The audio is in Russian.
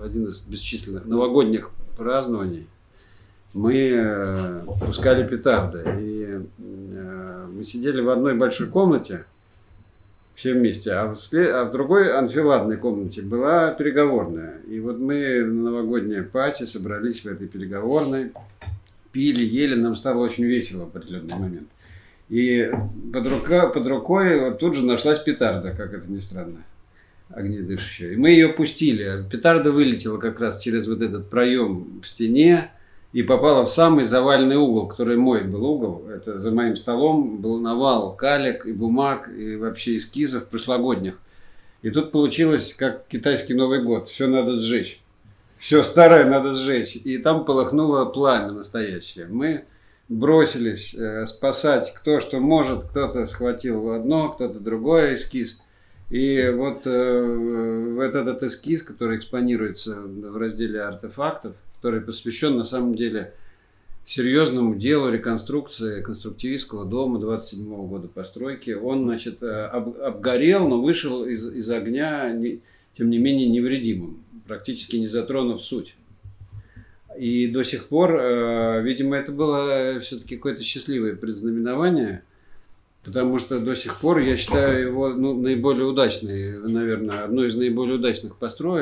в один из бесчисленных новогодних празднований мы э, пускали петарды. И э, мы сидели в одной большой комнате, все вместе, а в, след... а в другой анфиладной комнате была переговорная. И вот мы на новогоднее пати собрались в этой переговорной, пили, ели, нам стало очень весело в определенный момент. И под, рука, под рукой вот тут же нашлась петарда, как это ни странно, огнедышащая. И мы ее пустили. Петарда вылетела как раз через вот этот проем в стене и попала в самый заваленный угол, который мой был угол. Это за моим столом был навал калек и бумаг, и вообще эскизов прошлогодних. И тут получилось, как китайский Новый год. Все надо сжечь. Все старое надо сжечь. И там полыхнуло пламя настоящее. Мы бросились э, спасать кто что может. Кто-то схватил одно, кто-то другое эскиз. И вот э, этот, этот эскиз, который экспонируется в разделе артефактов, который посвящен на самом деле серьезному делу реконструкции конструктивистского дома 27 -го года постройки. Он, значит, э, об, обгорел, но вышел из, из огня, не, тем не менее, невредимым, практически не затронув суть. И до сих пор, э, видимо, это было все-таки какое-то счастливое предзнаменование, потому что до сих пор я считаю его ну, наиболее удачной, наверное, одной из наиболее удачных построек.